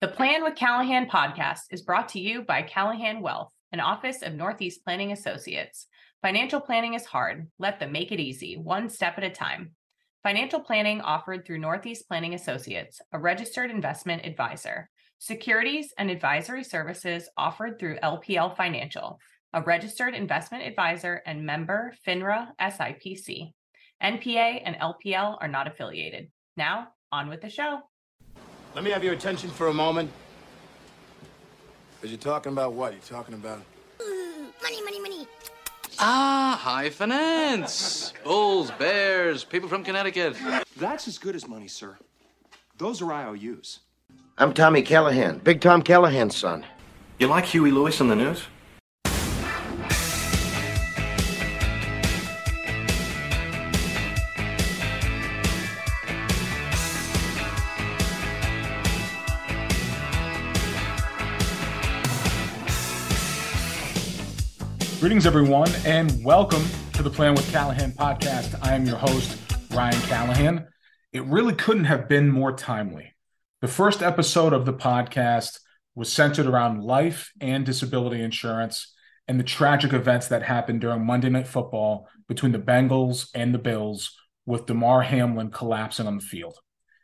The Plan with Callahan podcast is brought to you by Callahan Wealth, an office of Northeast Planning Associates. Financial planning is hard. Let them make it easy, one step at a time. Financial planning offered through Northeast Planning Associates, a registered investment advisor. Securities and advisory services offered through LPL Financial, a registered investment advisor and member FINRA SIPC. NPA and LPL are not affiliated. Now, on with the show. Let me have your attention for a moment. Because you're talking about what? You're talking about. Money, money, money. Ah, high finance. Bulls, bears, people from Connecticut. That's as good as money, sir. Those are IOUs. I'm Tommy Callahan, Big Tom Callahan's son. You like Huey Lewis and the News? Greetings, everyone, and welcome to the Plan with Callahan podcast. I am your host, Ryan Callahan. It really couldn't have been more timely. The first episode of the podcast was centered around life and disability insurance and the tragic events that happened during Monday Night Football between the Bengals and the Bills, with Damar Hamlin collapsing on the field.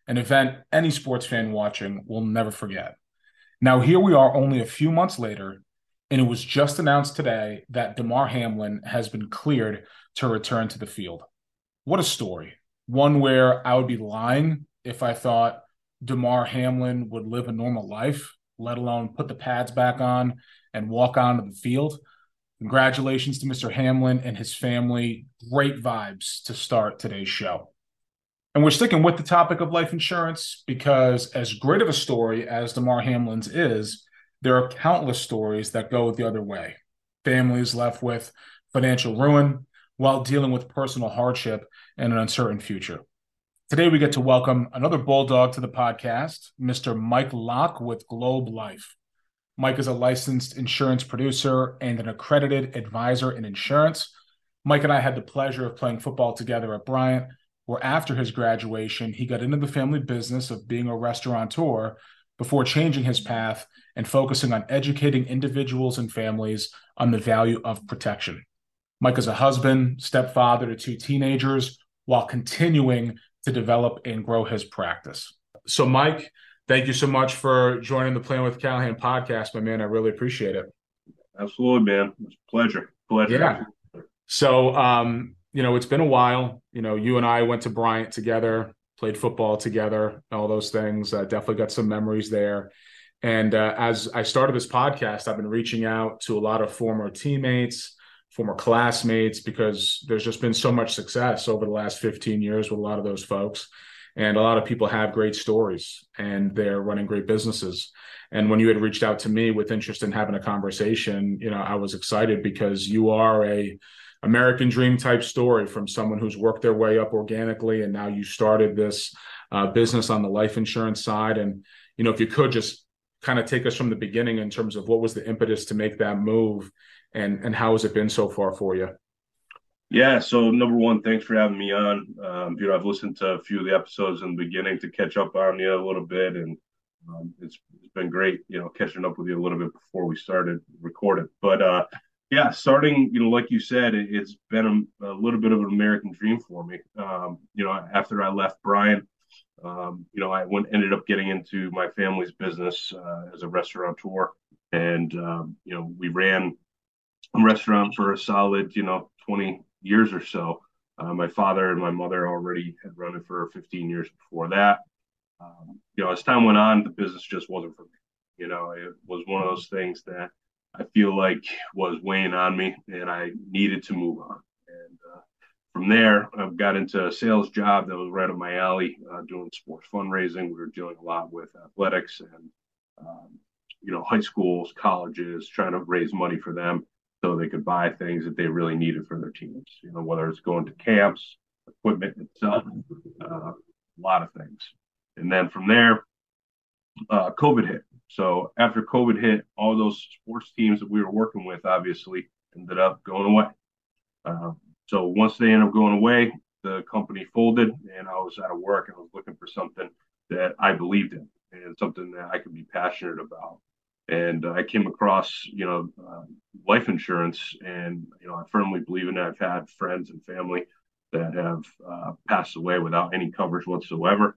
An event any sports fan watching will never forget. Now, here we are only a few months later, and it was just announced today that Damar Hamlin has been cleared to return to the field. What a story. One where I would be lying if I thought Damar Hamlin would live a normal life, let alone put the pads back on and walk onto the field. Congratulations to Mr. Hamlin and his family. Great vibes to start today's show. And we're sticking with the topic of life insurance because, as great of a story as Damar Hamlin's is, there are countless stories that go the other way. Families left with financial ruin while dealing with personal hardship and an uncertain future. Today, we get to welcome another Bulldog to the podcast, Mr. Mike Locke with Globe Life. Mike is a licensed insurance producer and an accredited advisor in insurance. Mike and I had the pleasure of playing football together at Bryant, where after his graduation, he got into the family business of being a restaurateur before changing his path and focusing on educating individuals and families on the value of protection. Mike is a husband, stepfather to two teenagers, while continuing to develop and grow his practice. So, Mike, thank you so much for joining the Plan with Callahan podcast, my man. I really appreciate it. Absolutely, man. It's a pleasure. Pleasure. Yeah. So, um, you know, it's been a while. You know, you and I went to Bryant together, played football together, all those things. Uh, definitely got some memories there. And uh, as I started this podcast, I've been reaching out to a lot of former teammates, former classmates, because there's just been so much success over the last 15 years with a lot of those folks. And a lot of people have great stories and they're running great businesses. And when you had reached out to me with interest in having a conversation, you know, I was excited because you are a American dream type story from someone who's worked their way up organically and now you started this uh, business on the life insurance side. And, you know, if you could just kind of take us from the beginning in terms of what was the impetus to make that move and and how has it been so far for you? Yeah so number one thanks for having me on. Um, you know i've listened to a few of the episodes in the beginning to catch up on you a little bit and um, it's, it's been great you know catching up with you a little bit before we started recording. But uh yeah starting you know like you said it, has been a, a, little bit of an american dream for me. Um, you know after i left Bryant um, you know, I went ended up getting into my family's business uh, as a restaurateur, and um, you know, we ran a restaurant for a solid, you know, 20 years or so. Uh, my father and my mother already had run it for 15 years before that. Um, you know, as time went on, the business just wasn't for me. You know, it was one of those things that I feel like was weighing on me, and I needed to move on from there, I've got into a sales job that was right up my alley, uh, doing sports fundraising. We were dealing a lot with athletics and, um, you know, high schools, colleges, trying to raise money for them so they could buy things that they really needed for their teams. You know, whether it's going to camps, equipment itself, uh, a lot of things. And then from there, uh, COVID hit. So after COVID hit, all those sports teams that we were working with obviously ended up going away. Uh, so once they ended up going away, the company folded and I was out of work and I was looking for something that I believed in. and something that I could be passionate about. And I came across, you know, uh, life insurance, and you know, I firmly believe in it. I've had friends and family that have uh, passed away without any coverage whatsoever.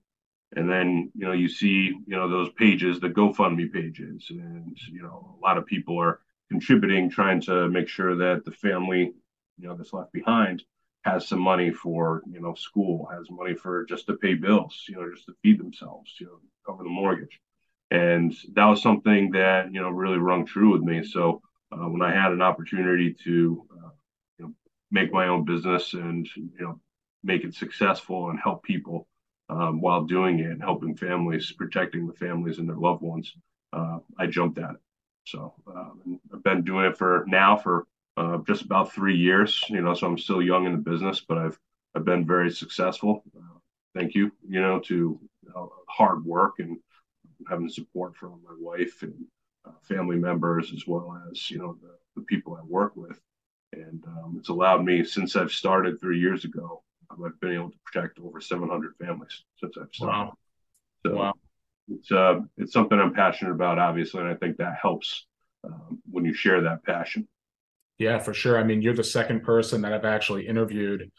And then, you know, you see, you know, those pages, the GoFundMe pages, and you know, a lot of people are contributing, trying to make sure that the family, you know, that's left behind has some money for, you know, school, has money for just to pay bills, you know, just to feed themselves, you know, cover the mortgage. And that was something that, you know, really rung true with me. So uh, when I had an opportunity to, uh, you know, make my own business and, you know, make it successful and help people um, while doing it and helping families, protecting the families and their loved ones, uh, I jumped at it. So um, I've been doing it for now for uh, just about three years. You know, so I'm still young in the business, but I've I've been very successful. Uh, thank you. You know, to hard work and having support from my wife and uh, family members as well as you know the, the people I work with, and um, it's allowed me since I've started three years ago. I've been able to protect over 700 families since I've started. Wow. So, wow it's uh, it's something I'm passionate about, obviously, and I think that helps um, when you share that passion. Yeah, for sure. I mean, you're the second person that I've actually interviewed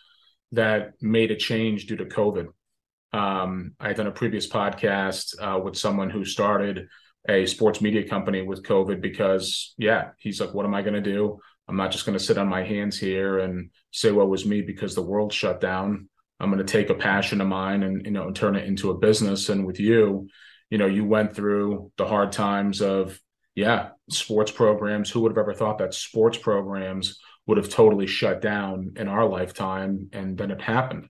that made a change due to COVID. Um, I had done a previous podcast uh, with someone who started a sports media company with COVID because, yeah, he's like, what am I going to do? I'm not just going to sit on my hands here and say what was me because the world shut down. I'm going to take a passion of mine and you know and turn it into a business. And with you, you know, you went through the hard times of, yeah, sports programs. Who would have ever thought that sports programs would have totally shut down in our lifetime? And then it happened.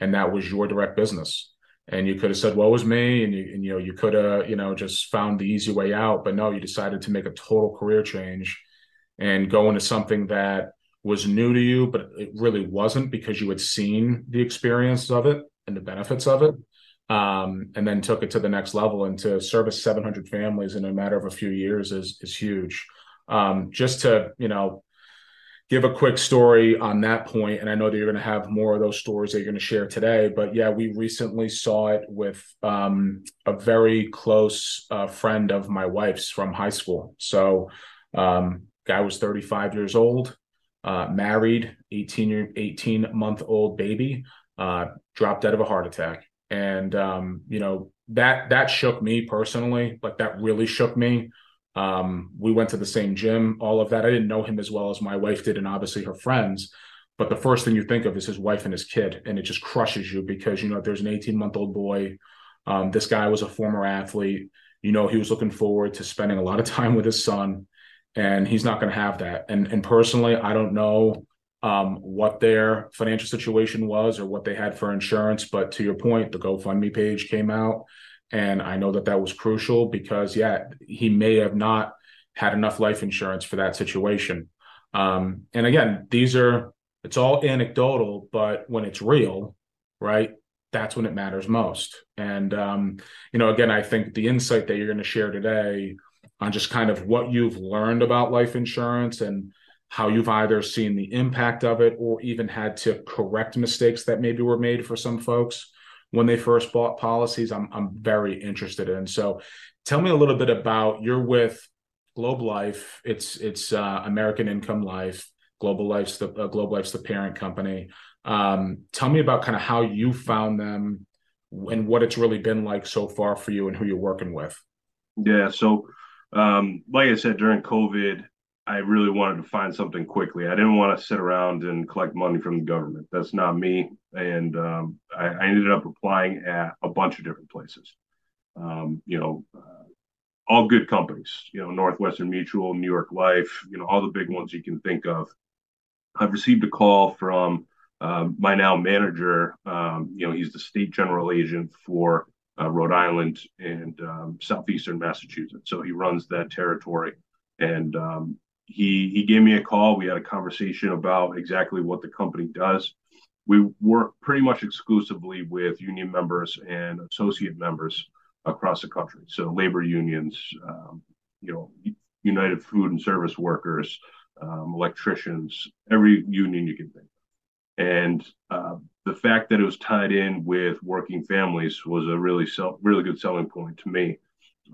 And that was your direct business. And you could have said, "What was me?" And you, and, you know, you could have, you know, just found the easy way out. But no, you decided to make a total career change and go into something that was new to you, but it really wasn't because you had seen the experience of it and the benefits of it um, and then took it to the next level and to service 700 families in a matter of a few years is is huge. Um, just to you know give a quick story on that point, and I know that you're going to have more of those stories that you're going to share today. But yeah, we recently saw it with um, a very close uh, friend of my wife's from high school. So um, guy was 35 years old, uh, married, 18 year 18 month old baby, uh, dropped dead of a heart attack and um, you know that that shook me personally. Like that really shook me. Um, we went to the same gym, all of that. I didn't know him as well as my wife did, and obviously her friends. But the first thing you think of is his wife and his kid, and it just crushes you because you know there's an 18 month old boy. Um, this guy was a former athlete. You know he was looking forward to spending a lot of time with his son, and he's not going to have that. And and personally, I don't know um, what their financial situation was or what they had for insurance. But to your point, the GoFundMe page came out. And I know that that was crucial because, yeah, he may have not had enough life insurance for that situation. Um, and again, these are, it's all anecdotal, but when it's real, right, that's when it matters most. And, um, you know, again, I think the insight that you're going to share today on just kind of what you've learned about life insurance and how you've either seen the impact of it or even had to correct mistakes that maybe were made for some folks when they first bought policies i'm, I'm very interested in. So tell me a little bit about you're with globe life. It's it's uh, american income life. Global life's the uh, globe life's the parent company. Um, tell me about kind of how you found them and what it's really been like so far for you and who you're working with. Yeah so um, like i said during covid I really wanted to find something quickly. I didn't want to sit around and collect money from the government. That's not me. And um, I, I, ended up applying at a bunch of different places. Um, you know, uh, all good companies. You know, Northwestern Mutual, New York Life. You know, all the big ones you can think of. I've received a call from um, my now manager. Um, you know, he's the state general agent for uh, Rhode Island and um, southeastern Massachusetts. So he runs that territory. And um, he he gave me a call. We had a conversation about exactly what the company does. We work pretty much exclusively with union members and associate members across the country. So labor unions, um, you know, United Food and Service Workers, um, electricians, every union you can think. Of. And uh, the fact that it was tied in with working families was a really sell, really good selling point to me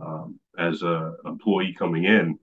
um, as a employee coming in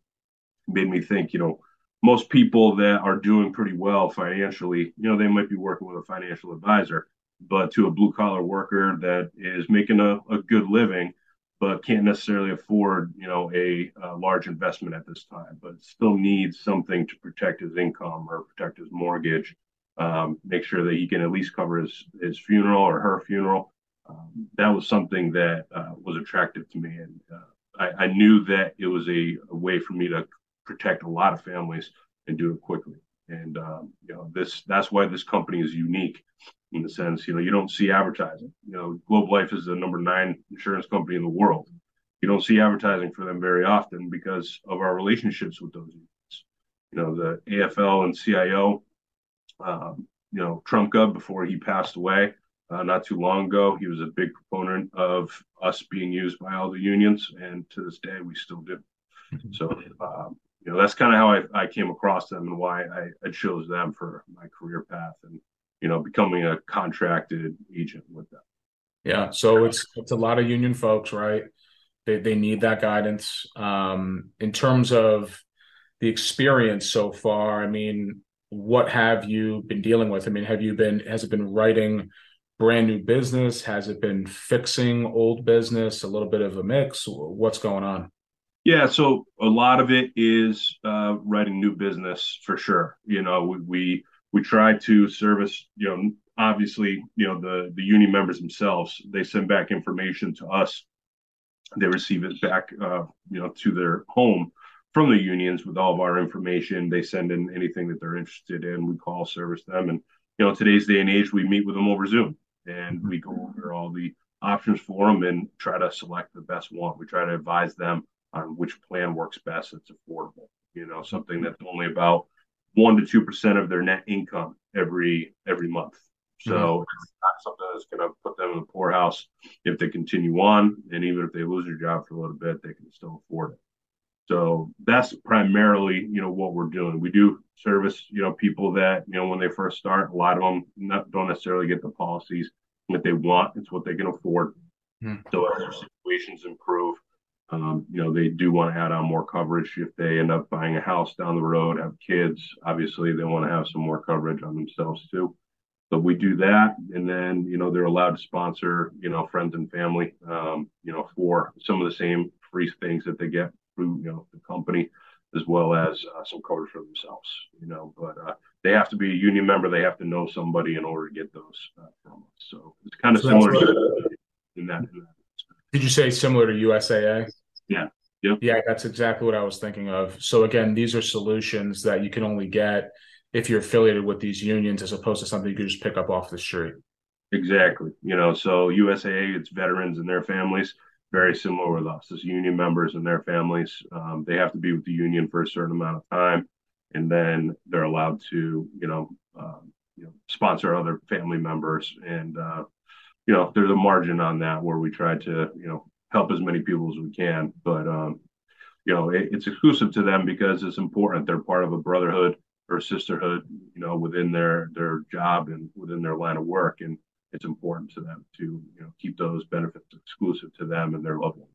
made me think, you know, most people that are doing pretty well financially, you know, they might be working with a financial advisor, but to a blue collar worker that is making a, a good living, but can't necessarily afford, you know, a, a, large investment at this time, but still needs something to protect his income or protect his mortgage, um, make sure that he can at least cover his, his funeral or her funeral. Um, that was something that uh, was attractive to me. And uh, I, I, knew that it was a, a way for me to protect a lot of families and do it quickly. And um, you know, this that's why this company is unique in the sense, you know, you don't see advertising. You know, Globe Life is the number nine insurance company in the world. You don't see advertising for them very often because of our relationships with those unions. You know, the AFL and CIO, um, you know, Trumka before he passed away uh, not too long ago, he was a big proponent of us being used by all the unions, and to this day, we still do. So, um, you know that's kind of how I, I came across them and why I, I chose them for my career path and you know becoming a contracted agent with them. Yeah so it's it's a lot of union folks right? They, they need that guidance. Um, in terms of the experience so far i mean what have you been dealing with? I mean have you been has it been writing brand new business? Has it been fixing old business? A little bit of a mix? What's going on yeah, so a lot of it is uh, writing new business for sure. You know, we, we we try to service. You know, obviously, you know the the union members themselves. They send back information to us. They receive it back, uh, you know, to their home from the unions with all of our information. They send in anything that they're interested in. We call, service them, and you know, today's day and age, we meet with them over Zoom and we go over all the options for them and try to select the best one. We try to advise them on which plan works best that's affordable. You know, something that's only about one to two percent of their net income every every month. So mm-hmm. it's not something that's going to put them in the poorhouse if they continue on, and even if they lose their job for a little bit, they can still afford it. So that's primarily, you know, what we're doing. We do service, you know, people that, you know, when they first start, a lot of them not, don't necessarily get the policies that they want. It's what they can afford. Mm-hmm. So as their situations improve, um, you know, they do want to add on more coverage if they end up buying a house down the road, have kids. Obviously, they want to have some more coverage on themselves too. But we do that, and then you know they're allowed to sponsor you know friends and family, um, you know, for some of the same free things that they get through you know the company, as well as uh, some coverage for themselves. You know, but uh, they have to be a union member. They have to know somebody in order to get those uh, from us. So it's kind of so similar to in that, in that. Did you say similar to USAA? Yeah. Yep. Yeah, that's exactly what I was thinking of. So again, these are solutions that you can only get if you're affiliated with these unions as opposed to something you can just pick up off the street. Exactly. You know, so USAA, it's veterans and their families, very similar with us as union members and their families. Um, they have to be with the union for a certain amount of time, and then they're allowed to, you know, um, you know, sponsor other family members. And uh, you know, there's a margin on that where we try to, you know, help as many people as we can. But um, you know, it, it's exclusive to them because it's important. They're part of a brotherhood or sisterhood, you know, within their their job and within their line of work, and it's important to them to you know keep those benefits exclusive to them and their loved ones.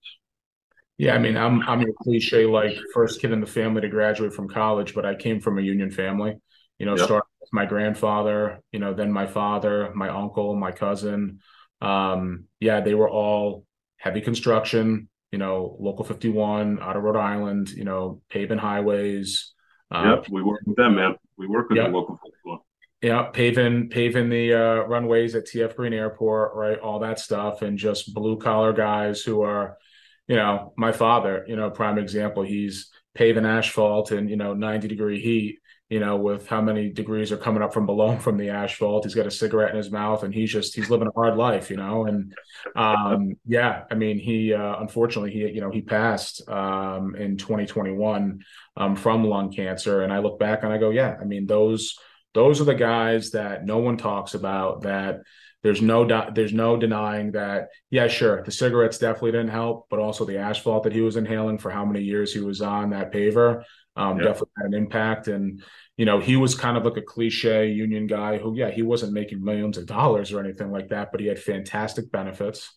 Yeah, I mean, I'm I'm a cliche like first kid in the family to graduate from college, but I came from a union family. You know, yep. starting with my grandfather, you know, then my father, my uncle, my cousin. Um, yeah, they were all heavy construction, you know, local 51 out of Rhode Island, you know, paving highways. Uh, yep, we work with them, man. We work with yep. the local 51. Yeah, paving paving the uh, runways at TF Green Airport, right? All that stuff, and just blue collar guys who are, you know, my father, you know, prime example. He's paving asphalt in you know 90 degree heat, you know, with how many degrees are coming up from below from the asphalt. He's got a cigarette in his mouth and he's just he's living a hard life, you know. And um, yeah, I mean, he uh, unfortunately he you know he passed um, in 2021 um, from lung cancer. And I look back and I go, yeah, I mean those those are the guys that no one talks about that there's no there's no denying that yeah sure the cigarettes definitely didn't help but also the asphalt that he was inhaling for how many years he was on that paver um, yeah. definitely had an impact. And you know, he was kind of like a cliche union guy who, yeah, he wasn't making millions of dollars or anything like that, but he had fantastic benefits.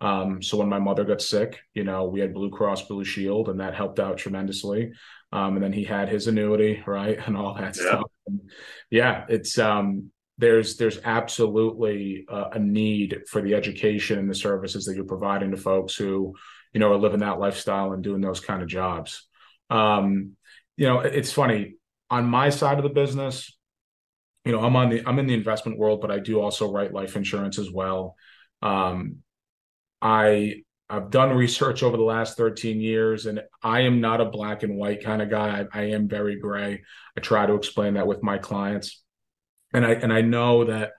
Um, so when my mother got sick, you know, we had Blue Cross Blue Shield, and that helped out tremendously. Um, and then he had his annuity, right, and all that yeah. stuff. And yeah, it's um, there's there's absolutely uh, a need for the education and the services that you're providing to folks who, you know, are living that lifestyle and doing those kind of jobs. Um, you know, it's funny on my side of the business. You know, I'm on the I'm in the investment world, but I do also write life insurance as well. Um, I I've done research over the last 13 years, and I am not a black and white kind of guy. I, I am very gray. I try to explain that with my clients, and I and I know that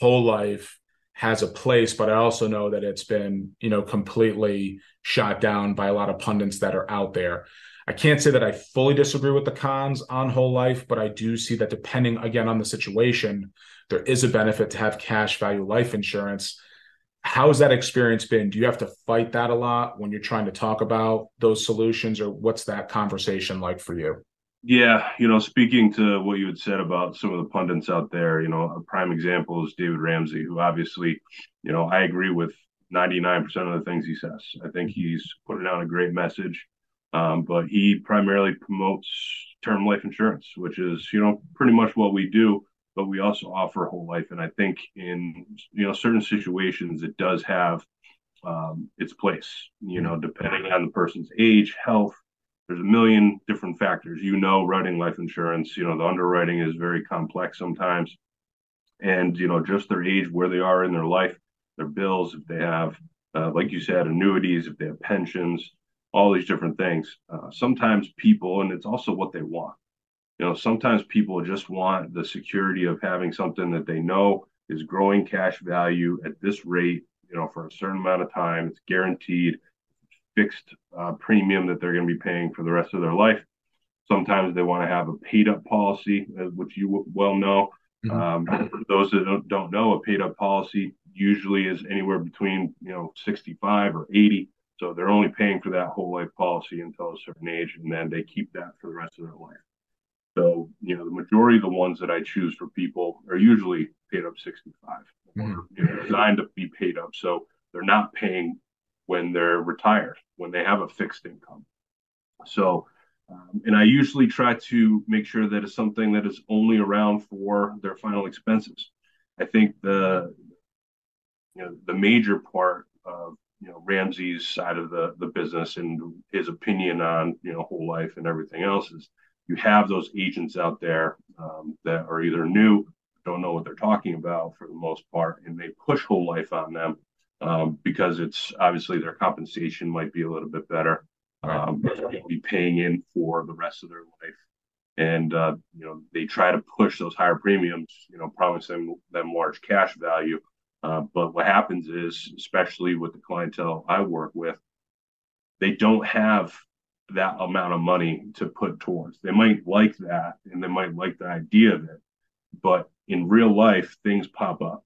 whole life has a place, but I also know that it's been you know completely shot down by a lot of pundits that are out there. I can't say that I fully disagree with the cons on whole life, but I do see that depending again on the situation, there is a benefit to have cash value life insurance how's that experience been? Do you have to fight that a lot when you're trying to talk about those solutions, or what's that conversation like for you? Yeah, you know, speaking to what you had said about some of the pundits out there, you know, a prime example is David Ramsey, who obviously, you know, I agree with 99% of the things he says. I think he's putting out a great message, um, but he primarily promotes term life insurance, which is, you know, pretty much what we do but we also offer whole life. And I think in you know certain situations, it does have um, its place. You know, depending on the person's age, health. There's a million different factors. You know, writing life insurance. You know, the underwriting is very complex sometimes, and you know, just their age, where they are in their life, their bills, if they have, uh, like you said, annuities, if they have pensions, all these different things. Uh, sometimes people, and it's also what they want you know, sometimes people just want the security of having something that they know is growing cash value at this rate, you know, for a certain amount of time. It's guaranteed, fixed uh, premium that they're going to be paying for the rest of their life. Sometimes they want to have a paid up policy, uh, which you well know. Mm-hmm. Um, those that don't, don't know, a paid up policy usually is anywhere between, you know, 65 or 80. So they're only paying for that whole life policy until a certain age, and then they keep that for the rest of their life. So, you know, the majority of the ones that I choose for people are usually paid up 65 mm-hmm. or you know, designed to be paid up. So they're not paying when they're retired, when they have a fixed income. So, um, and I usually try to make sure that it's something that is only around for their final expenses. I think the, you know, the major part of you know Ramsey's side of the the business and his opinion on you know whole life and everything else is you have those agents out there um, that are either new, don't know what they're talking about for the most part, and they push whole life on them um, because it's obviously their compensation might be a little bit better. Um, they'll be paying in for the rest of their life, and uh, you know they try to push those higher premiums, you know, promising them large cash value. Uh, but what happens is, especially with the clientele I work with, they don't have that amount of money to put towards. They might like that and they might like the idea of it, but in real life, things pop up.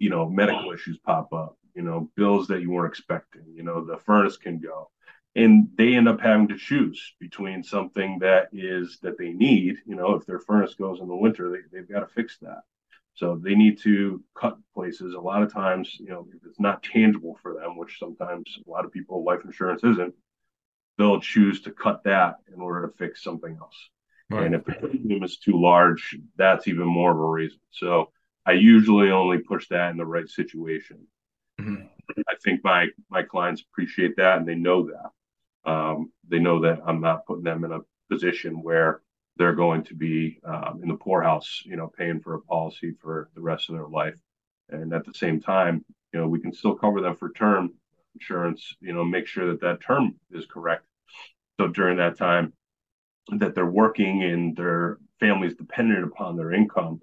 You know, medical issues pop up, you know, bills that you weren't expecting, you know, the furnace can go. And they end up having to choose between something that is that they need, you know, if their furnace goes in the winter, they, they've got to fix that. So they need to cut places. A lot of times, you know, if it's not tangible for them, which sometimes a lot of people life insurance isn't, they'll choose to cut that in order to fix something else. Right. And if the premium is too large, that's even more of a reason. So I usually only push that in the right situation. Mm-hmm. I think my my clients appreciate that and they know that. Um, they know that I'm not putting them in a position where they're going to be um, in the poorhouse, you know, paying for a policy for the rest of their life. And at the same time, you know, we can still cover them for term insurance, you know, make sure that that term is correct. So during that time that they're working and their families dependent upon their income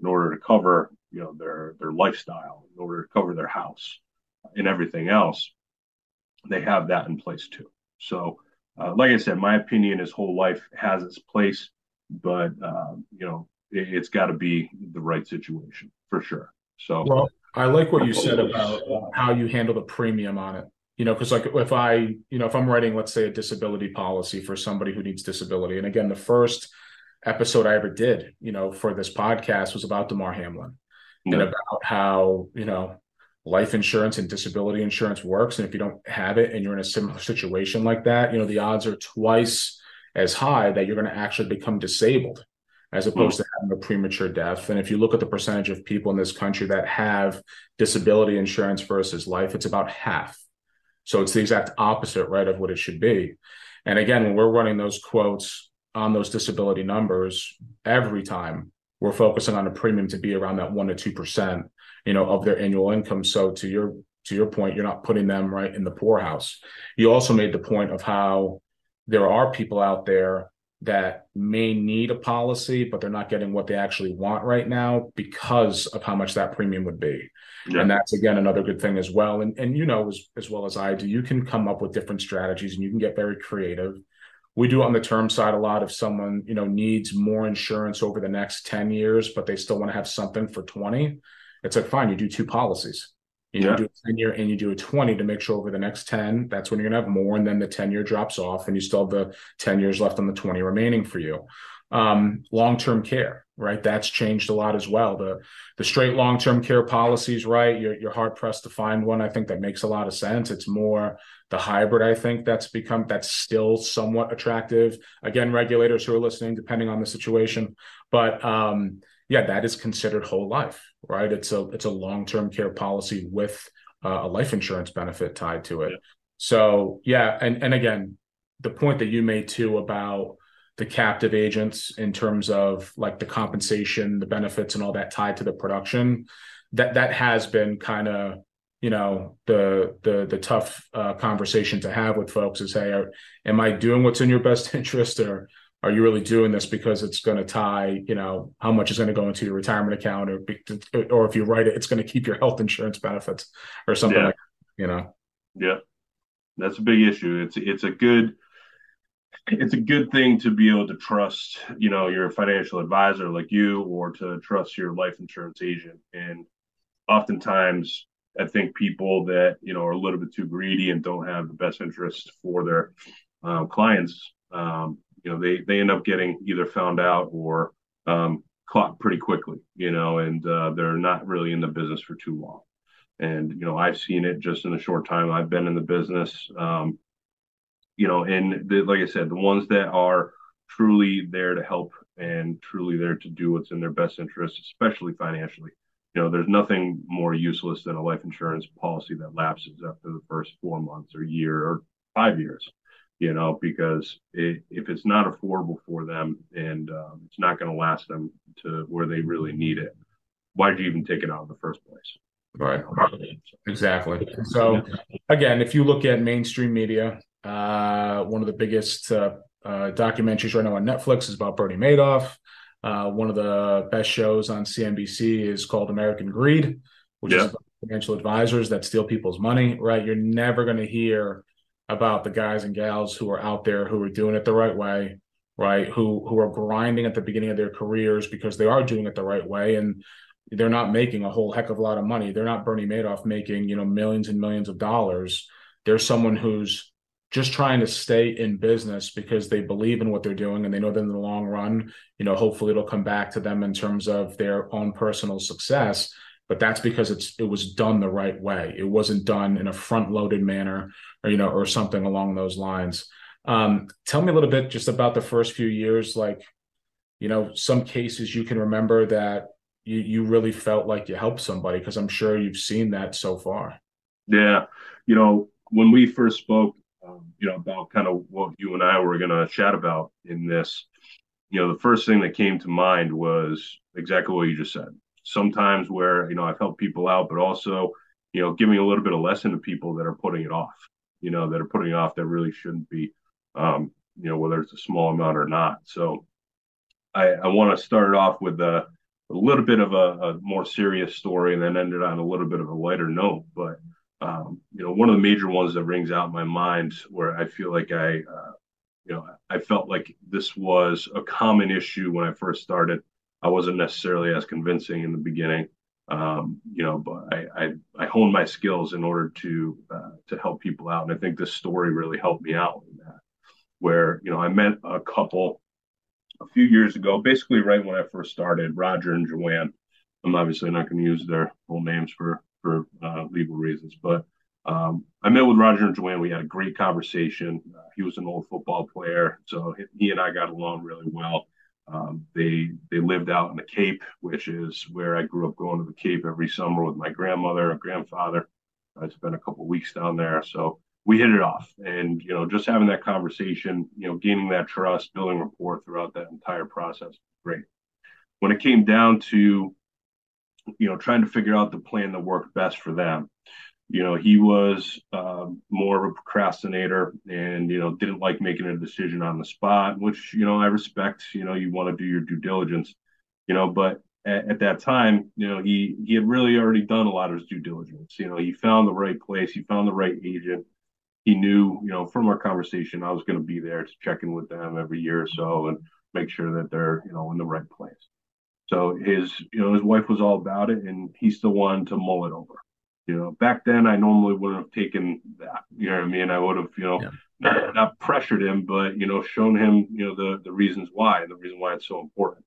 in order to cover, you know, their their lifestyle, in order to cover their house and everything else, they have that in place too. So, uh, like I said, my opinion is whole life has its place, but uh, you know, it, has got to be the right situation for sure. So, well, I like what you said about how you handle the premium on it. You know, because like if I, you know, if I'm writing, let's say, a disability policy for somebody who needs disability, and again, the first episode I ever did, you know, for this podcast was about Damar Hamlin yeah. and about how, you know, life insurance and disability insurance works. And if you don't have it and you're in a similar situation like that, you know, the odds are twice as high that you're going to actually become disabled as opposed mm. to having a premature death. And if you look at the percentage of people in this country that have disability insurance versus life, it's about half. So it's the exact opposite, right, of what it should be. And again, when we're running those quotes on those disability numbers, every time we're focusing on a premium to be around that one to two percent you know, of their annual income. So to your to your point, you're not putting them right in the poorhouse. You also made the point of how there are people out there that may need a policy, but they're not getting what they actually want right now because of how much that premium would be. Yeah. And that's again another good thing as well. And and you know as, as well as I do, you can come up with different strategies and you can get very creative. We do on the term side a lot if someone, you know, needs more insurance over the next 10 years, but they still want to have something for 20 it's like, fine, you do two policies. You yeah. do a 10 year and you do a 20 to make sure over the next 10, that's when you're going to have more. And then the 10 year drops off and you still have the 10 years left on the 20 remaining for you. Um, long term care, right? That's changed a lot as well. The the straight long term care policies, right? You're, you're hard pressed to find one. I think that makes a lot of sense. It's more the hybrid. I think that's become that's still somewhat attractive. Again, regulators who are listening, depending on the situation, but um, yeah, that is considered whole life, right? It's a it's a long term care policy with uh, a life insurance benefit tied to it. Yeah. So yeah, and and again, the point that you made too about the captive agents in terms of like the compensation, the benefits, and all that tied to the production, that that has been kind of you know the the the tough uh, conversation to have with folks is hey, are, am I doing what's in your best interest or are you really doing this because it's going to tie you know how much is going to go into your retirement account or or if you write it it's going to keep your health insurance benefits or something yeah. like you know? Yeah. That's a big issue. It's it's a good it's a good thing to be able to trust you know your financial advisor like you or to trust your life insurance agent. And oftentimes i think people that you know are a little bit too greedy and don't have the best interest for their uh, clients um, you know they they end up getting either found out or um, caught pretty quickly you know and uh, they're not really in the business for too long. And you know i've seen it just in the short time i've been in the business um, you know and the, like i said the ones that are truly there to help and truly there to do what's in their best interest especially financially you know there's nothing more useless than a life insurance policy that lapses after the first four months or year or five years you know, because it, if it's not affordable for them and um, it's not going to last them to where they really need it, why did you even take it out in the first place? Right. Exactly. So, again, if you look at mainstream media, uh, one of the biggest uh, uh, documentaries right now on Netflix is about Bernie Madoff. Uh, one of the best shows on CNBC is called American Greed, which yeah. is financial advisors that steal people's money. Right. You're never going to hear about the guys and gals who are out there who are doing it the right way, right? Who who are grinding at the beginning of their careers because they are doing it the right way and they're not making a whole heck of a lot of money. They're not Bernie Madoff making, you know, millions and millions of dollars. They're someone who's just trying to stay in business because they believe in what they're doing and they know that in the long run, you know, hopefully it'll come back to them in terms of their own personal success but that's because it's it was done the right way. It wasn't done in a front loaded manner or you know or something along those lines. Um, tell me a little bit just about the first few years, like you know some cases you can remember that you you really felt like you helped somebody because I'm sure you've seen that so far. Yeah, you know when we first spoke, you know about kind of what you and I were going to chat about in this. You know, the first thing that came to mind was exactly what you just said sometimes where you know I've helped people out, but also you know giving a little bit of lesson to people that are putting it off, you know, that are putting it off that really shouldn't be, um, you know, whether it's a small amount or not. So I, I want to start off with a, a little bit of a, a, more serious story and then ended on a little bit of a lighter note. But um, you know, one of the major ones that rings out in my mind where I feel like I, uh, you know, I felt like this was a common issue when I first started I wasn't necessarily as convincing in the beginning, um, you know, but I, I, I honed my skills in order to uh, to help people out, and I think this story really helped me out in that. Where you know I met a couple a few years ago, basically right when I first started, Roger and Joanne. I'm obviously not going to use their full names for for uh, legal reasons. But um, I met with Roger and Joanne. We had a great conversation. Uh, he was an old football player, so he and I got along really well. Um, they they lived out in the Cape, which is where I grew up going to the Cape every summer with my grandmother and grandfather. I spent a couple weeks down there, so we hit it off. And you know, just having that conversation, you know, gaining that trust, building rapport throughout that entire process, great. When it came down to, you know, trying to figure out the plan that worked best for them, you know, he was uh, more of a procrastinator and, you know, didn't like making a decision on the spot, which, you know, I respect, you know, you want to do your due diligence, you know, but at, at, that time, you know, he, he had really already done a lot of his due diligence. You know, he found the right place, he found the right agent. He knew, you know, from our conversation, I was going to be there to check in with them every year or so and make sure that they're, you know, in the right place. So his, you know, his wife was all about it and he still wanted to mull it over you know, back then I normally wouldn't have taken that. You know what I mean? I would have, you know, yeah. not, not, pressured him, but you know, shown him, you know, the the reasons why and the reason why it's so important.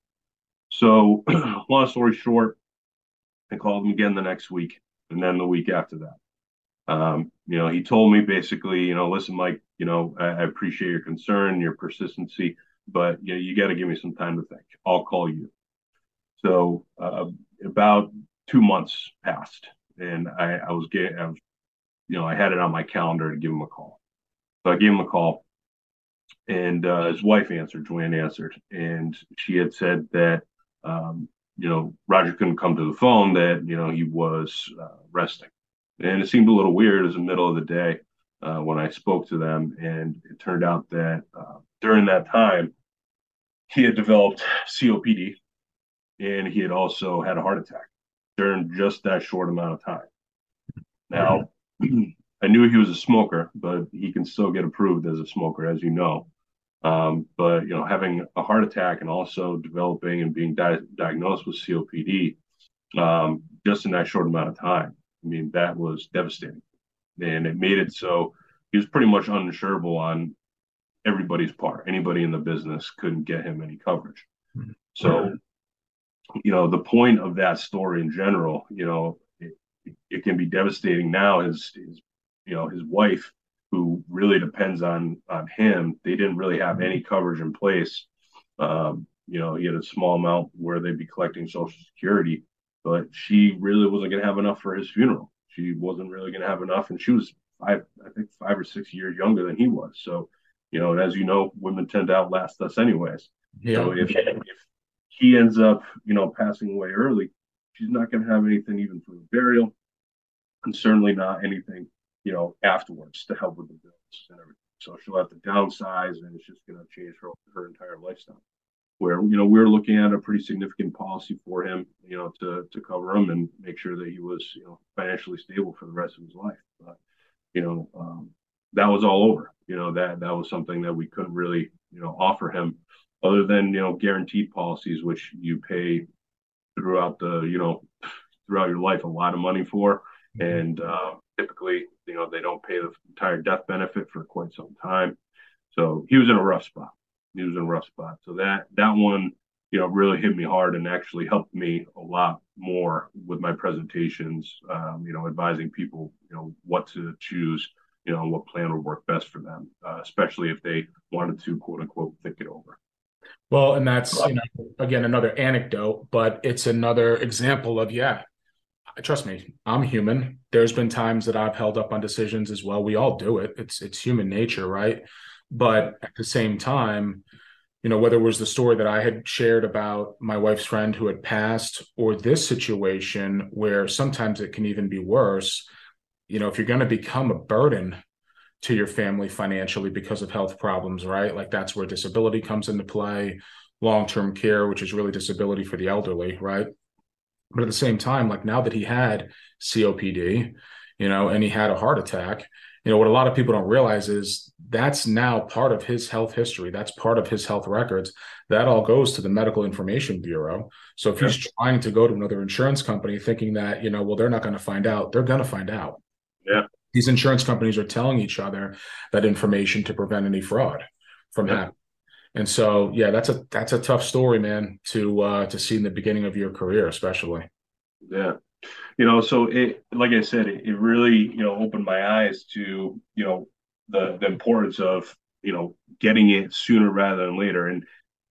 So, long story short, I called him again the next week, and then the week after that. Um, you know, he told me basically, you know, listen, Mike, you know, I, I appreciate your concern, your persistency, but you know, you got to give me some time to think. I'll call you. So, uh, about two months passed and I, I was getting, I you know, I had it on my calendar to give him a call. So I gave him a call, and uh, his wife answered, Joanne answered, and she had said that, um, you know, Roger couldn't come to the phone, that, you know, he was uh, resting. And it seemed a little weird. It was the middle of the day uh, when I spoke to them, and it turned out that uh, during that time, he had developed COPD, and he had also had a heart attack during just that short amount of time. Now, I knew he was a smoker, but he can still get approved as a smoker, as you know. Um, but you know, having a heart attack and also developing and being di- diagnosed with COPD um, just in that short amount of time, I mean, that was devastating, and it made it so he was pretty much uninsurable on everybody's part. Anybody in the business couldn't get him any coverage. So you know, the point of that story in general, you know, it, it can be devastating now. His, you know, his wife, who really depends on on him, they didn't really have any coverage in place. Um, you know, he had a small amount where they'd be collecting Social Security, but she really wasn't going to have enough for his funeral. She wasn't really going to have enough, and she was five, I think, five or six years younger than he was. So, you know, and as you know, women tend to outlast us anyways. Yeah. So if, if he ends up, you know, passing away early, she's not going to have anything even for the burial, and certainly not anything, you know, afterwards to help with the bills and everything. So she'll have to downsize, and it's just going to change her her entire lifestyle. Where you know we're looking at a pretty significant policy for him, you know, to to cover him and make sure that he was, you know, financially stable for the rest of his life. But you know, um, that was all over. You know that that was something that we couldn't really, you know, offer him other than you know guaranteed policies which you pay throughout the you know throughout your life a lot of money for. Mm-hmm. and uh, typically you know they don't pay the entire death benefit for quite some time. So he was in a rough spot. He was in a rough spot. So that that one you know really hit me hard and actually helped me a lot more with my presentations um, you know advising people you know what to choose you know what plan would work best for them uh, especially if they wanted to quote unquote think it over well, and that's you know again another anecdote, but it's another example of yeah. Trust me, I'm human. There's been times that I've held up on decisions as well. We all do it. It's it's human nature, right? But at the same time, you know, whether it was the story that I had shared about my wife's friend who had passed, or this situation where sometimes it can even be worse. You know, if you're going to become a burden to your family financially because of health problems, right? Like that's where disability comes into play, long term care, which is really disability for the elderly, right? But at the same time, like now that he had COPD, you know, and he had a heart attack, you know, what a lot of people don't realize is that's now part of his health history. That's part of his health records. That all goes to the Medical Information Bureau. So if yeah. he's trying to go to another insurance company thinking that, you know, well, they're not going to find out, they're going to find out. Yeah these insurance companies are telling each other that information to prevent any fraud from yeah. happening. And so, yeah, that's a that's a tough story, man, to uh, to see in the beginning of your career, especially. Yeah, you know, so it, like I said, it, it really, you know, opened my eyes to, you know, the the importance of, you know, getting it sooner rather than later. And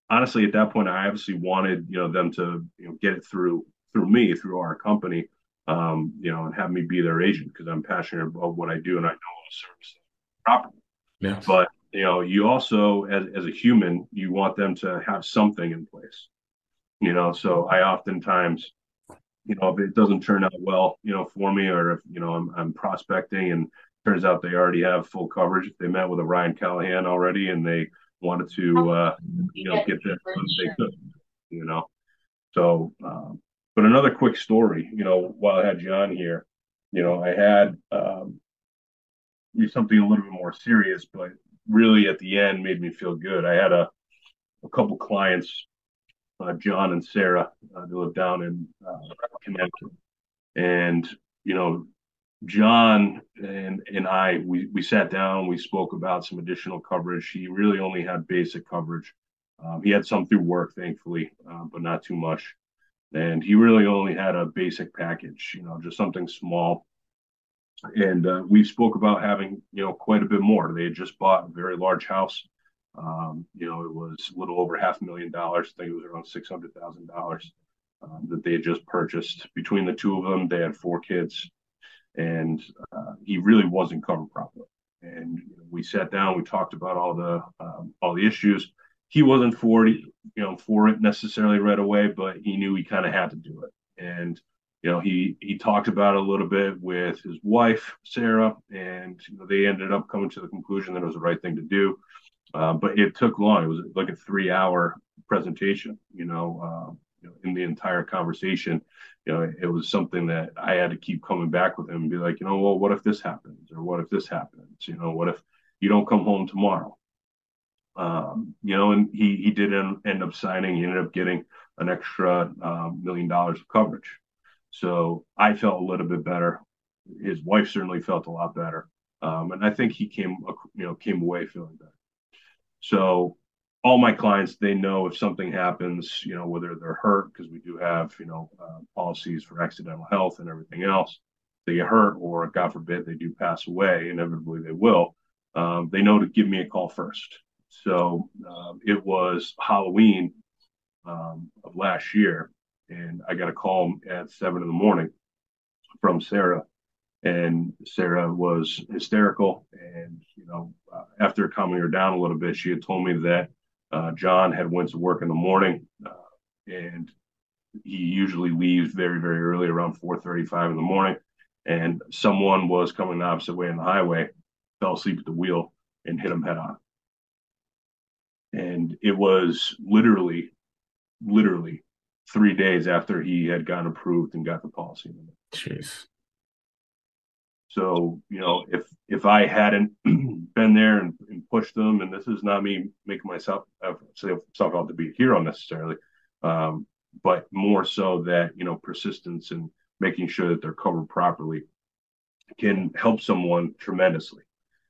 honestly, at that point, I obviously wanted, you know, them to, you know, get it through through me, through our company, um, you know, and have me be their agent because I'm passionate about what I do and I know how to service properly. Yeah. But you know, you also, as as a human, you want them to have something in place. You know, so I oftentimes, you know, if it doesn't turn out well, you know, for me, or if you know I'm I'm prospecting and turns out they already have full coverage, they met with a Ryan Callahan already and they wanted to, uh, you know, get that they could, you know. So, um, but another quick story, you know, while I had you on here, you know, I had um, something a little bit more serious, but really at the end made me feel good. I had a a couple clients, uh, John and Sarah, uh, they live down in uh, Connecticut, and you know, John and and I we we sat down, we spoke about some additional coverage. He really only had basic coverage. Um, he had some through work, thankfully, uh, but not too much. And he really only had a basic package, you know, just something small and uh, we spoke about having you know quite a bit more. They had just bought a very large house. Um, you know, it was a little over half a million dollars. I think it was around six hundred thousand um, dollars that they had just purchased. Between the two of them, they had four kids, and uh, he really wasn't covered properly. And you know, we sat down, we talked about all the um, all the issues. He wasn't for it, you know, for it necessarily right away, but he knew he kind of had to do it. And you know, he he talked about it a little bit with his wife Sarah, and you know, they ended up coming to the conclusion that it was the right thing to do. Uh, but it took long. It was like a three-hour presentation. You know, uh, you know, in the entire conversation, you know, it was something that I had to keep coming back with him and be like, you know, well, what if this happens, or what if this happens? You know, what if you don't come home tomorrow? Um, you know, and he he did end, end up signing. He ended up getting an extra um, million dollars of coverage. So I felt a little bit better. His wife certainly felt a lot better, um, and I think he came, you know, came away feeling better. So all my clients, they know if something happens, you know, whether they're hurt because we do have, you know, uh, policies for accidental health and everything else. They get hurt, or God forbid, they do pass away. Inevitably, they will. Um, they know to give me a call first. So um, it was Halloween um, of last year and I got a call at seven in the morning from Sarah, and Sarah was hysterical. And you know, uh, after calming her down a little bit, she had told me that uh, John had went to work in the morning, uh, and he usually leaves very very early, around four thirty-five in the morning. And someone was coming the opposite way on the highway, fell asleep at the wheel, and hit him head on. And it was literally, literally three days after he had gotten approved and got the policy. Jeez. So you know, if if I hadn't been there and, and, pushed them, and this is not me making myself uh, myself out to be a hero necessarily, um, but more so that you know persistence and making sure that they're covered properly can help someone tremendously.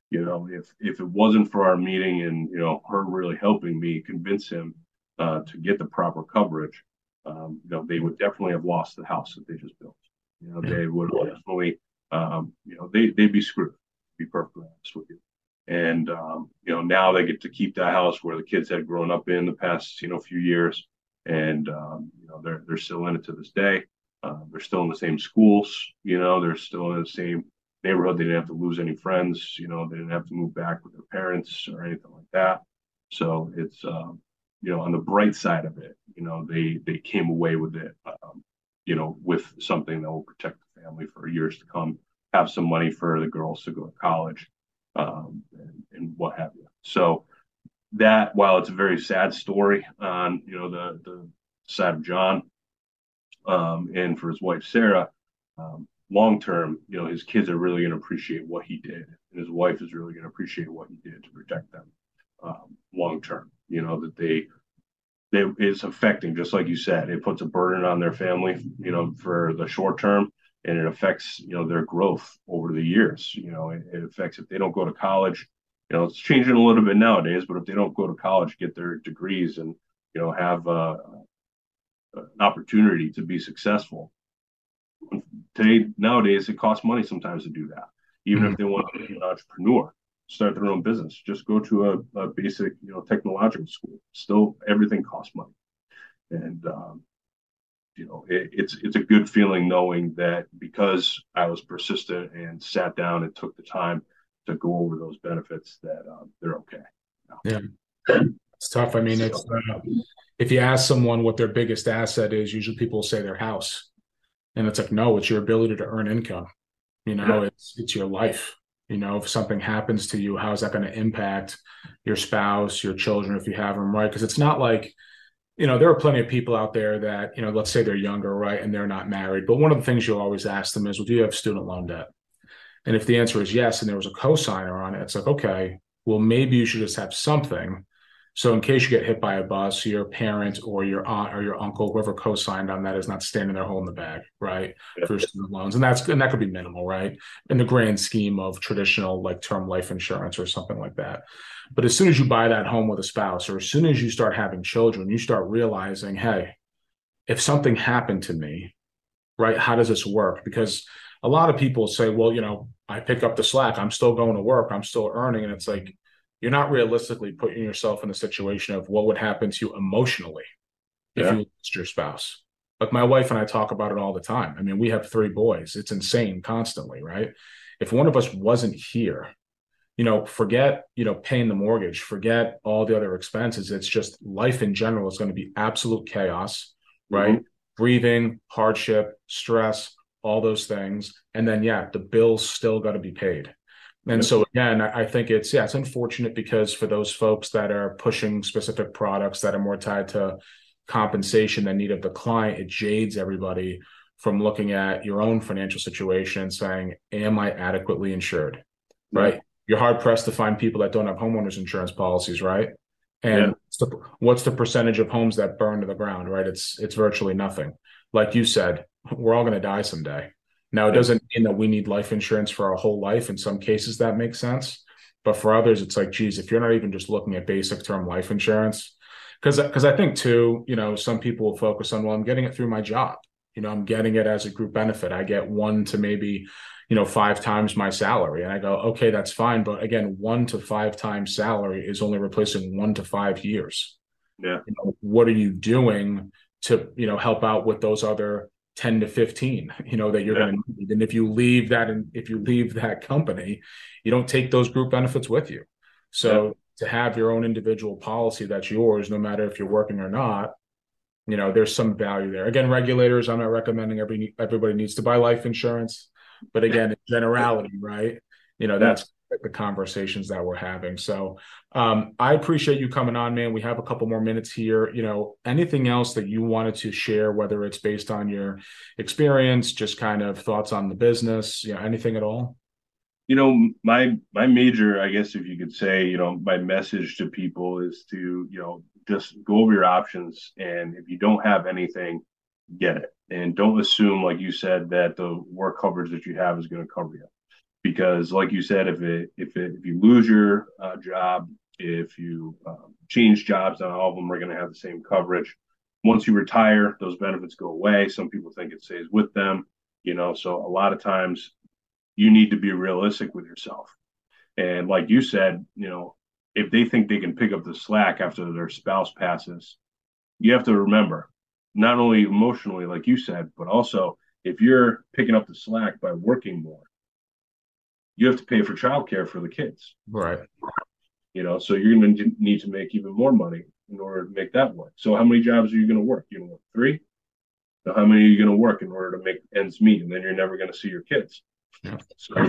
You know, if if it wasn't for our meeting and you know her really helping me convince him uh, to get the proper coverage, um, you know, they would definitely have lost the house that they just built. You know, they would definitely, um, you know, they they'd be screwed. To be perfectly honest with you. And um, you know, now they get to keep that house where the kids had grown up in the past, you know, few years, and um, you know, they're they're still in it to this day. Uh, they're still in the same schools. You know, they're still in the same neighborhood. They didn't have to lose any friends. You know, they didn't have to move back with their parents or anything like that. So it's um, you know, on the bright side of it, you know, they they came away with it, um, you know, with something that will protect the family for years to come, have some money for the girls to go to college, um, and, and what have you. So that, while it's a very sad story on, you know, the the side of John, um, and for his wife Sarah, um, long term, you know, his kids are really going to appreciate what he did, and his wife is really going to appreciate what he did to protect them um, long term you know that they they it's affecting just like you said it puts a burden on their family you know for the short term and it affects you know their growth over the years you know it, it affects if they don't go to college you know it's changing a little bit nowadays but if they don't go to college get their degrees and you know have uh, an opportunity to be successful today nowadays it costs money sometimes to do that. Even Mhm. if they want to be an entrepreneur, start their own business, just go to a, a basic, you know, technological school. Still, everything costs money, and um, you know, it, it's it's a good feeling knowing that because I was persistent and sat down and took the time to go over those benefits, that um, they're okay. Yeah. It's tough. I mean, it's uh, if you ask someone what their biggest asset is, usually people say their house, and it's like, no, it's your ability to earn income. You know, Yeah. it's it's your life. You know, if something happens to you, how's that going to impact your spouse, your children, if you have them, right? Because it's not like, you know, there are plenty of people out there that, you know, let's say they're younger, right, and they're not married. But one of the things you'll always ask them is, well, do you have student loan debt? And if the answer is yes, and there was a cosigner on it, it's like, okay, well, maybe you should just have something. So in case you get hit by a bus, your parent or your aunt or your uncle, whoever co-signed on that is not standing there holding the bag, right? Yeah. For student loans. And that's and that could be minimal, right? In the grand scheme of traditional like term life insurance or something like that. But as soon as you buy that home with a spouse, or as soon as you start having children, you start realizing, hey, if something happened to me, right, how does this work? Because a lot of people say, well, you know, I pick up the slack, I'm still going to work, I'm still earning. And it's like, you're not realistically putting yourself in the situation of what would happen to you emotionally if Yeah. you lost your spouse. Like my wife and I talk about it all the time. I mean, we have three boys. It's insane constantly, right? If one of us wasn't here, you know, forget, you know, paying the mortgage, forget all the other expenses. It's just life in general is going to be absolute chaos, mm-hmm. right? Grieving, hardship, stress, all those things. And then, yeah, the bills still got to be paid. And Yep. so again, I think it's yeah, it's unfortunate because for those folks that are pushing specific products that are more tied to compensation than need of the client, it jades everybody from looking at your own financial situation and saying, Am I adequately insured? Right. You're hard pressed to find people that don't have homeowners insurance policies, right? And Yeah. what's, the, what's the percentage of homes that burn to the ground, right? It's it's virtually nothing. Like you said, we're all going to die someday. Now, it doesn't mean that we need life insurance for our whole life. In some cases, that makes sense. But for others, it's like, geez, if you're not even just looking at basic term life insurance, because because I think too, you know, some people will focus on, well, I'm getting it through my job. You know, I'm getting it as a group benefit. I get one to maybe, you know, five times my salary. And I go, okay, that's fine. But again, one to five times salary is only replacing one to five years. Yeah. You know, what are you doing to, you know, help out with those other 10 to 15, you know, that you're Yeah. going to need. And if you leave that and if you leave that company, you don't take those group benefits with you. So to have your own individual policy that's yours, no matter if you're working or not, you know, there's some value there. Again, regulators, I'm not recommending every everybody needs to buy life insurance, but again, in generality, right? You know, that's the conversations that we're having. So um, I appreciate you coming on, man. We have a couple more minutes here. You know, anything else that you wanted to share, whether it's based on your experience, just kind of thoughts on the business, you know, anything at all? you know my my major i guess if you could say you know my message to people is to you know just go over your options and if you don't have anything get it and don't assume like you said that the work coverage that you have is going to cover you because like you said if it if it if you lose your uh, job if you um, change jobs not all of them are going to have the same coverage once you retire those benefits go away some people think it stays with them you know so a lot of times you need to be realistic with yourself. And like you said, you know, if they think they can pick up the slack after their spouse passes, you have to remember not only emotionally, like you said, but also if you're picking up the slack by working more, you have to pay for childcare for the kids. Right. You know, so you're going to need to make even more money in order to make that work. So how many jobs are you going to work? You're going to work three. So how many are you going to work in order to make ends meet? And then you're never going to see your kids. Yeah. So,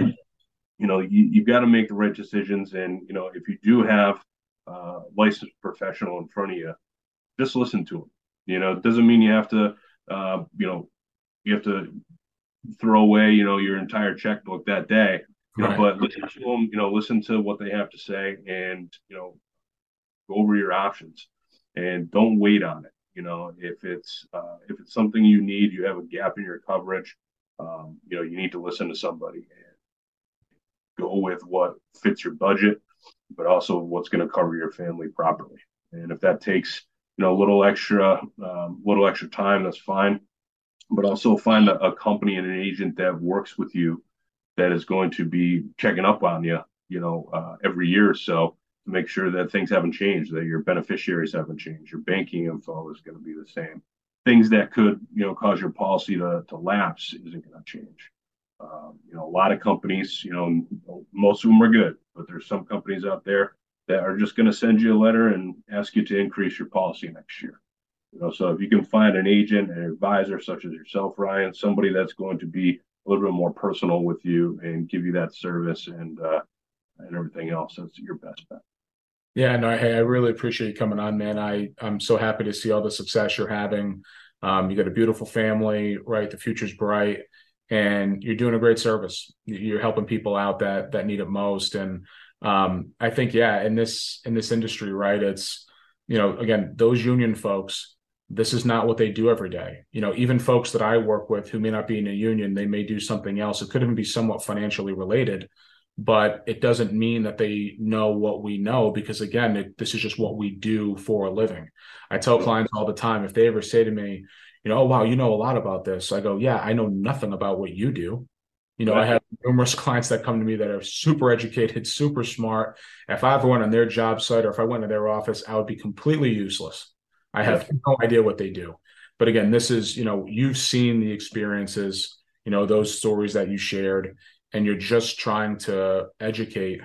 you know, you, you've got to make the right decisions. And, you know, if you do have a licensed professional in front of you, just listen to them. You know, it doesn't mean you have to, uh, you know, you have to throw away, you know, your entire checkbook that day. You know, Right. but listen to them, you know, listen to what they have to say and, you know, go over your options and don't wait on it. You know, if it's, uh, if it's something you need, you have a gap in your coverage, um, you know, you need to listen to somebody and go with what fits your budget, but also what's going to cover your family properly. And if that takes, you know, a little extra, um, little extra time, that's fine. but also find a, a company and an agent that works with you that is going to be checking up on you, you know, uh, every year or so to make sure that things haven't changed, that your beneficiaries haven't changed, your banking info is going to be the same. Things that could, you know, cause your policy to, to lapse isn't going to change. Um, you know, a lot of companies, you know, most of them are good, but there's some companies out there that are just going to send you a letter and ask you to increase your policy next year. You know, so if you can find an agent, an advisor such as yourself, Ryan, somebody that's going to be a little bit more personal with you and give you that service and uh, and everything else, that's your best bet. Yeah, no, hey, I really appreciate you coming on, man. I I'm so happy to see all the success you're having. Um, you got a beautiful family, right? The future's bright, and you're doing a great service. You're helping people out that that need it most, and um, I think, yeah, in this in this industry, right? It's you know, again, those union folks this is not what they do every day. You know, even folks that I work with who may not be in a union, they may do something else. It could even be somewhat financially related, but it doesn't mean that they know what we know because again, it, this is just what we do for a living. I tell clients all the time if they ever say to me, you know, oh wow, you know a lot about this. I go, yeah, I know nothing about what you do. You know, right. I have numerous clients that come to me that are super educated, super smart. If I ever went on their job site or if I went to their office, I would be completely useless I have no idea what they do. But again, this is, you know, you've seen the experiences, you know, those stories that you shared, and you're just trying to educate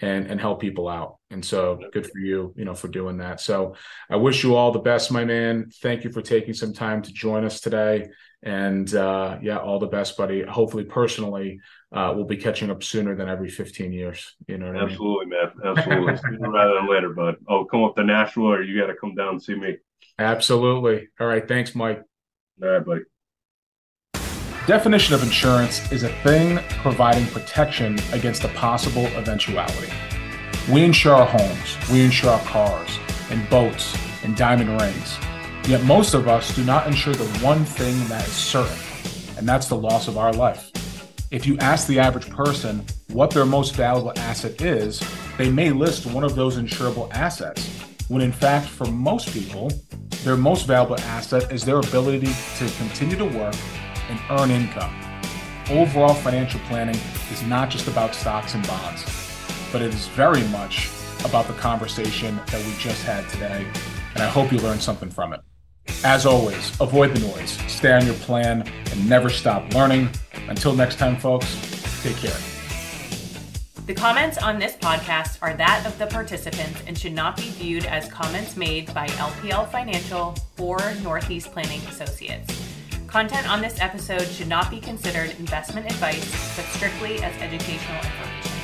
and and help people out. And so good for you, you know, for doing that. So I wish you all the best, my man. Thank you for taking some time to join us today. And uh, yeah, all the best, buddy. Hopefully, personally, uh, we'll be catching up sooner than every 15 years. You know Absolutely, I mean? man. Absolutely. sooner rather than later, bud. Oh, come up to Nashville or you got to come down and see me. Absolutely. All right. Thanks, Mike. All right, buddy. Definition of insurance is a thing providing protection against a possible eventuality. We insure our homes, we insure our cars, and boats, and diamond rings. Yet most of us do not insure the one thing that is certain, and that's the loss of our life. If you ask the average person what their most valuable asset is, they may list one of those insurable assets, when in fact, for most people, their most valuable asset is their ability to continue to work and earn income. Overall financial planning is not just about stocks and bonds, but it is very much about the conversation that we just had today, and I hope you learned something from it. As always, avoid the noise, stay on your plan, and never stop learning. Until next time, folks, take care. The comments on this podcast are that of the participants and should not be viewed as comments made by LPL Financial or Northeast Planning Associates. Content on this episode should not be considered investment advice, but strictly as educational information.